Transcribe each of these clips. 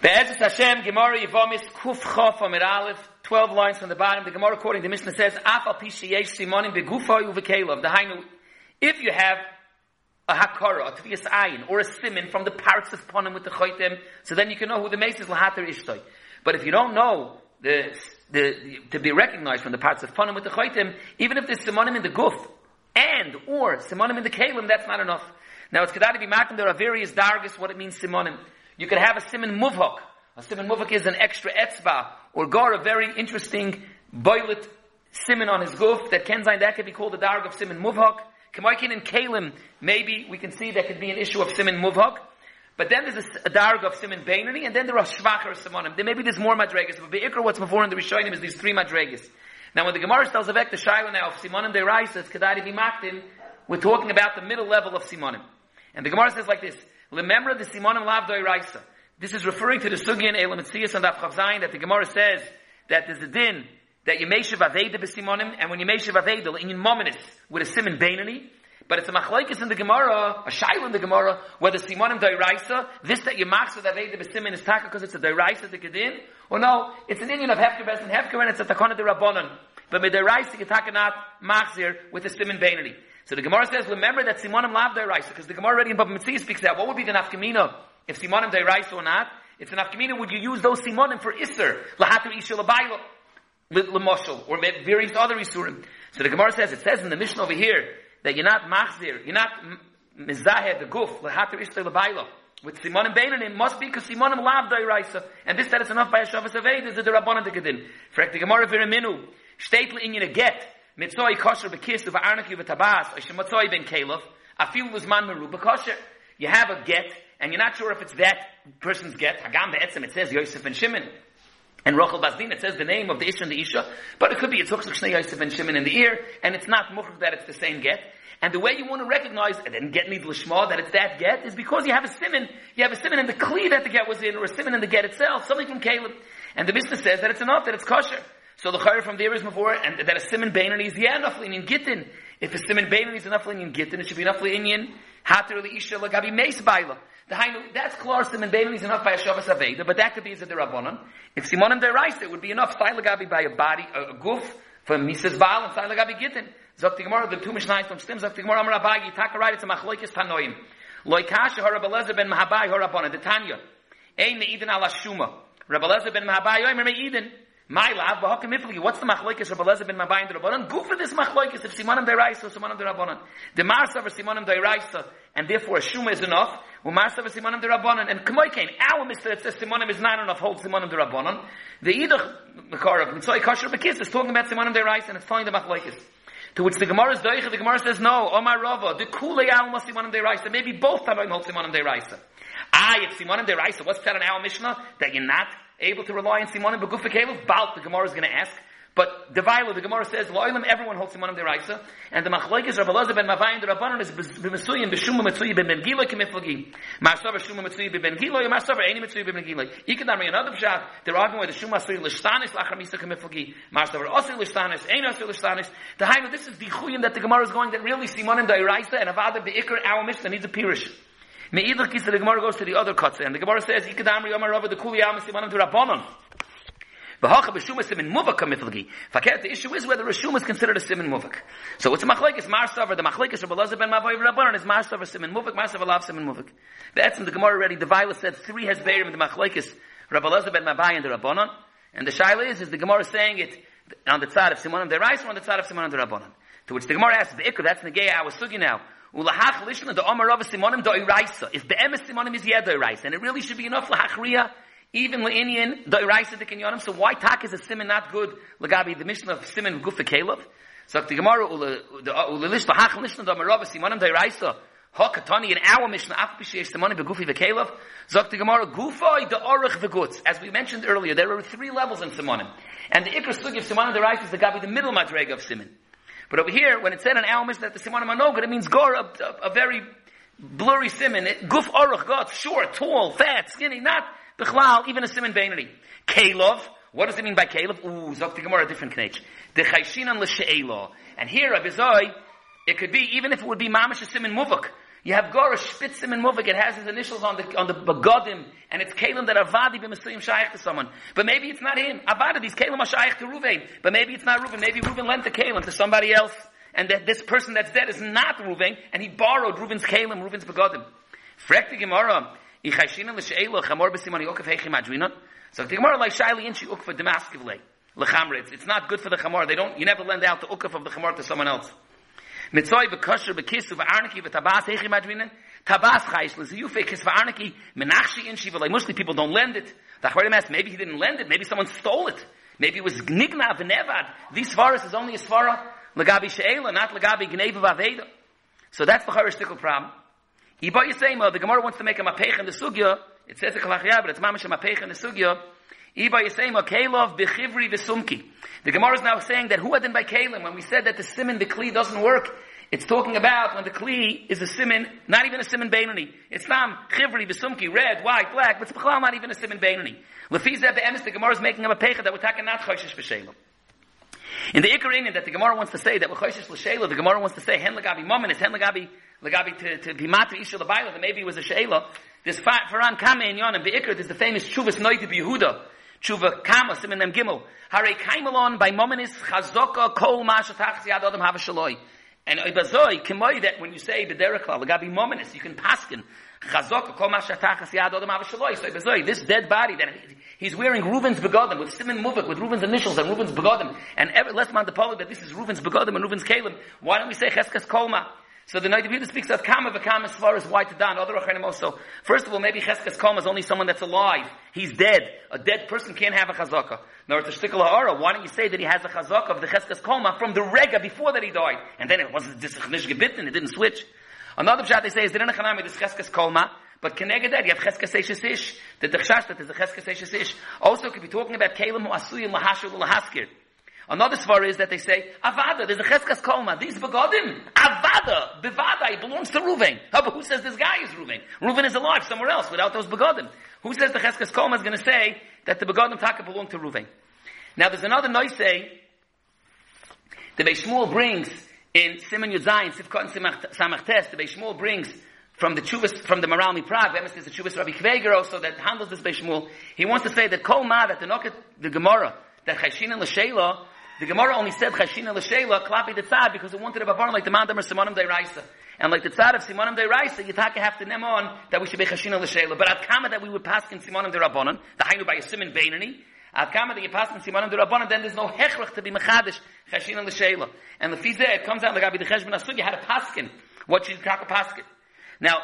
Be'ezus Hashem, Gemara Yevomis, Kuf Chof Amir Aleph, 12 lines from the bottom. The Gemara quoting the Mishnah says, Af al pishi yesh simonim begufa uvekelov. The Hainu, if you have a hakara, a tviyas ayin, or a simin from the parts of ponim with the choitem, so then you can know who the mace is lahater ishtoi. But if you don't know the, the, to be recognized from the parts of ponim with the choitem, even if there's simonim in the guf, and, or simonim in the kalim, that's not enough. Now it's kedai to there are various dargis, what it means simonim. You could have a simon muvhak. A simon muvhak is an extra etzba, or gar, a very interesting boilet simon on his goof, that kenzain, that could be called the darg of simon muvhak. Kemoikin and kalim, maybe we can see that could be an issue of simon muvhak. But then there's a, a darg of simon bainani, and then there are shvacher simonim. Then maybe there's more madregas. But be'ikr, what's before in the Rishonim is these three madregas. Now when the Gemara tells Avek the Shaila now of Simonim de Raisa, it's Kedari Bimaktin, we're talking about the middle level of Simonim. And the Gemara says like this, Remember the Simonim Lavdoi Raisa. This is referring to the Sugian Elam Tzias and Avchavzayin that the Gemara says that there's a din that you meshav aveda b'simonim, and when you meshav aveda, in mominus, with a simon bainani, but it's a machlaikis in the Gemara, a shail in the Gemara, where whether simonim dairaisa, this that you machs with aveda b'simon is taka because it's a dairaisa the kedin, or no, it's an Indian of hefker bes and hefker and it's a takona de rabbonon. But with dairaisa you taka not machzir with a simon bainani. So the Gemara says, remember that Simonim lav deraisa, because the Gemara already in Baba Metzia speaks that. What would be the nafkamina if Simonim deraisa or not? It's an nafkamina. Would you use those Simonim for Isser lahater isha labaylo lemoshel or various other isurim? So the Gemara says, it says in the mission over here that you're not machzir, you're not mizaheh the guf lahater isha labaylo. With Simonim Beinin, it must be because Simonim lav deraisa, and this that is enough by a Shabbos Aved is the Rabbanan Tekadin. For the Gemara Viraminu, state in a get mitzoi kosher bekis of arnak yuv tabas or shematzoi ben kalef afil was man meru bekosher you have a get and you're not sure if it's that person's get hagam be'etzem it says Yosef and Shimon and Rochel Bazdin, it says the name of the Isha and the Isha, but it could be it's Huxuk Shnei Yosef and Shimon in the ear, and it's not Mukhruk that it's the same get. And the way you want to recognize, and then get needs Lishma, that it's that get, is because you have a simon, you have a simon in the Kli that the get was in, or a simon in the get itself, something from Caleb. And the Mishnah says that it's enough, that it's kosher. So the chayr from is before, and that a simon bainani is yeah enough in gittin. If a simon bainani is enough in gittin, it should be enough in hater li isha lagabi meis baila. The hainu that's clear simon bainani is enough by a shabbos aveda, but that could be as a derabanan. If simonim derais, it would be enough sai lagabi by a body a, a goof for misas baal and sai lagabi gittin. Zok the gemara the two mishnayos from stim zok the gemara amar abagi taka right it's a machloikis tanoim. Loy kasha har Rabbi ben Mahabai har Rabbanan the Tanya. Ein meidin ala shuma. Rabbi ben Mahabai oimer meidin. My love, but how can mifli? What's the machlokes of Elazar ben Mabayin the Rabbanon? Go for this machlokes if Simanim Deiraisa or Simanim Rabbanon. The Marsa for Simanim Deiraisa, and therefore a Shuma is enough. Well, Marsa for Simanim Rabbanon, and Kamoikain, our mister that says Simanim is not enough, hold Simanim Rabbanon. The Idach of Mitzvah Kasher Bekis is talking about Simanim Deiraisa, and it's telling the machlokes. To which the Gemara is doicha, the Gemara says, no, Omar Rava, the Kulei Alma Simanim Deiraisa, maybe both Tanoim hold Simanim Deiraisa. Ah, if Simanim Deiraisa, what's that in our Mishnah? That you're not able to rely on Simonim Begufa Kelev, Balt, the Gemara is going to ask. But the Vila, the Gemara says, Lo'ilam, everyone holds Simonim Deraisa. And the Machlaikis, Rabbi Elazar ben Mavayin, the Rabbanon is b'Mesuyim, b'Shuma Metzuyi ben Ben Giloi k'miflagi. Marsavar Shuma Metzuyi ben Giloi, Marsavar Eini Metzuyi ben Ben. Ikedamri, another pshat, they're arguing with the Shuma Asuri l'shtanis lachar misa k'miflagi. Marsavar Osir l'shtanis, Eini Osir l'shtanis. The Hainu, this is the Chuyim that the Gemara is going, that really Simonim Deraisa and Avada be'ikr, our Mishnah needs a Pirish. Me'idach kisa, the Gemara goes to the other cuts, and the Gemara says, Ikedamri, Omar Rava, the Kuli Yam, Simonim Derabanon. V'hacha b'shuma simin muvak kamiflagi. Faket, the issue is whether a is considered a simin muvak. So it's a machlekes marsav, the machlekes of Elazar ben Mavoy Rabbanan is marsav simin muvak, marsav alav simin muvak. The etzim, the Gemara already, the Vila said three has beirim, the machlekes, Rabbi Elazar ben Mavai and the Rabbanan. And the shaila is, is the Gemara saying it on the side of Simonim Derais or on the side of Simonim Rabbanan. To which the Gemara asks, the ikr, that's negay our sugi now. Ulahach lishna the Omar of Simonim do'iraisa. If the emes Simonim is yed do'iraisa, and it really should be enough lahachriya even le'inyan, the Iraisa the Kinyonim, so why tak is a simon not good, Lagabi the mission of simon gufa Caleb? So the Gemara, ulelish uh, lahach lishna the Amarava, simonim the Iraisa, Hakatani in our mission, af b'sheish the money begufi v'kelev. Zok the Gemara, gufay the orich v'gutz. As we mentioned earlier, there are three levels in simonim. And the ikr sugi of simonim the rice is the gabi, the middle madrega of simon. But over here, when it said an mission that the simonim are no it means gor, a, a, a very blurry simon. Guf orich got short, tall, fat, skinny, not bichlal, even a simon bainari. Kalov, what does it mean by Kalov? Ooh, Zok the Gemara, different knech. The chayshinan l'she'ela. And here, Abizoi, it could be, even if it would be mamish a simon muvak, You have Gora Spitzim and Muvik, it has his initials on the, on the Begodim, and it's Kalim that Avadi b'Mesuyim Shaykh to someone. But maybe it's not him. Avadi, these Kalim Shaykh to Ruvain. But maybe it's not Ruvain. Maybe Ruvain lent the Kalim to somebody else, and that this person that's dead is not Ruvain, and he borrowed Ruvain's Kalim, Ruvain's Begodim. Frek the Gemara, Ichashina l'she'elo chamor b'simani okav heichim adrinon. So the Gemara like Shaili inchi ukva demaskivle. L'chamre. It's not good for the chamor. They don't, you never lend out the ukaf of the chamor to someone else. Mitzoi bekosher bekisu v'arniki v'tabas heichim adrinon. Tabas chayis l'ziyufe kis v'arniki menachshi inchi v'lay. Mostly people don't lend it. The Achvarim asked, maybe he didn't lend it. Maybe someone stole it. Maybe it was gnigna v'nevad. this svaras is only a svara lagabi she'ela, not lagabi gneva v'aveda. So that's the Charish problem. he Iba Yisema, the Gemara wants to make a mapech in the sugya. It says a kalachya, but it's mamish a mapech in the sugya. Iba Yisema, Kalov bechivri v'sumki. The Gemara is now saying that who adin by Kalim, when we said that the simin, the kli doesn't work, it's talking about when the kli is a simin, not even a simin beinani. It's nam chivri v'sumki, red, white, black, but it's not even a simin beinani. Lefizeh be'emes, the Gemara is making a mapech that we're talking not choshish v'shelim. In the Ikarinian that the Gemara wants to say that we're choshish l'sheila, the Gemara wants to say hen lagabi momin, it's hen lagabi Lagabi to, to be matu isha lebayla, that maybe it was a sheila. This faran kame in yonim, be'ikr, there's the famous chuvas noiti Yehuda. Chuva kama, simen them gimel. Hare kaimelon by momenis chazoka kol mashatach yad adam hava shaloi. And ibazoi, kemoi that when you say bederekla, lagabi momenis, you can paskin. Chazoka kol mashatach yad adam hava shaloi. So ibazoi, this dead body that he's wearing Reuven's begodim, with simen muvik, with Reuven's initials and Reuven's begodim. And every, let's man the that this is Reuven's begodim and Reuven's kalim. Why don't we say cheskas kolma? So the Noida speaks of kama v'kama as far as why to dan. Other achanim also. First of all, maybe cheskes koma is only someone that's alive. He's dead. A dead person can't have a chazaka. Nor to shtikal ha'ara. Why don't you say that he has a chazaka of the cheskes koma from the rega before that he died? And then it wasn't this gebitten. It didn't switch. Another pshat they say is a chanami this cheskes koma. But connected that, you have cheskes eishes ish. The tachshash that is a cheskes eishes ish. Also could be talking about kelim hu asuyim lahashul lahaskir. Another svar is that they say, Avada, there's a Cheskas Kolma. These begodim, Avada, Bevada, it belongs to Ruvain. Oh, but who says this guy is Ruvain? Ruvain is alive somewhere else without those begodim. Who says the Cheskas Kolma is going to say that the begodim taka belong to Ruvain? Now there's another noise say, the Beishmuel brings in Simon Yudzayin, Sivkot and Samach Tes, the Beishmuel brings from the Chuvas, from the Moralmi Prague, Emes is the Chuvas Rabbi Kveger also that handles this Beishmuel. He wants to say that Kol Ma, that the Noket, the Gemara, that Chashin and L'Sheila, the Gemara only said Chashina L'Sheila, Klapi the Tzad, because it wanted a Bavarn like the Mandam or Simonim Raisa. And like the Tzad of Simonim Raisa, you have to name on that we should be Chashina L'Sheila. But at Kama that we would pass in Simonim Rabbanon, the Hainu by a Simon Bainani, at Kama that you pass in Simonim Rabbanon, then there's no Hechrach to be Mechadish, Chashina L'Sheila. And the Fizeh, it comes out like Abi the Cheshbon Asud, you had a Paskin. What talk a Paskin? Now,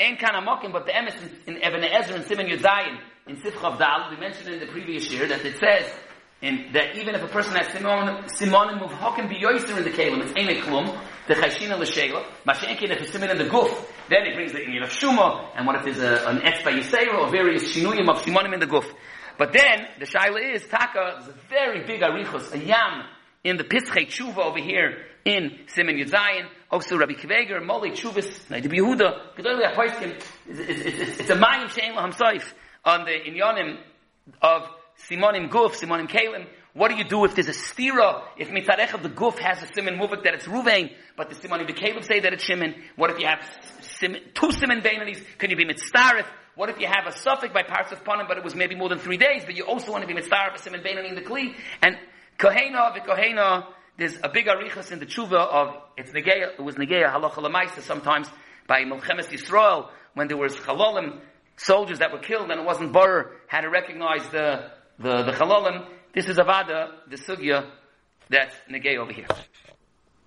Ein Kana Mokim, but the Emes in, in Even HaEzer and Simon Yuzayin, in Sifchav Dal, we mentioned in the previous year that it says, and that even if a person has simon simon move hokem be yoister in the kalim it's ene klum the chayshina l'sheila mashenkin if it's simon in the guf then it brings the inyan of shuma and what if there's a, an etz yisera or various shinuyim of simonim in the guf. But then the shaila is taka is a very big arichos a yam in the pischei tshuva over here in Simon Yuzayin, also Rabbi Kveger, Molei Chuvas, Naidi Yehuda, Gedolei it's a mayim she'en laham soif on the inyanim of Simonim Guf, Simonim Kalim. What do you do if there's a stira? If mitzarech of the Guf has a Simon Muvik that it's Ruvain, but the Simonim Kalim say that it's Shimon? What if you have two Simon Bainanis? Can you be mitzaref? What if you have a suffix by parts of Panim, but it was maybe more than three days, but you also want to be mitzaref a Simon Bainani in the Kli? And Kohena, Kohena, there's a big arichas in the tshuva of, it's Negeya, it was Negeya halacha lemaisa sometimes by Melchemes Yisrael, when there was chalolim, soldiers that were killed and it wasn't Borer, had to recognize the the, the chalalim, this is Avada, the sugya that's negay over here.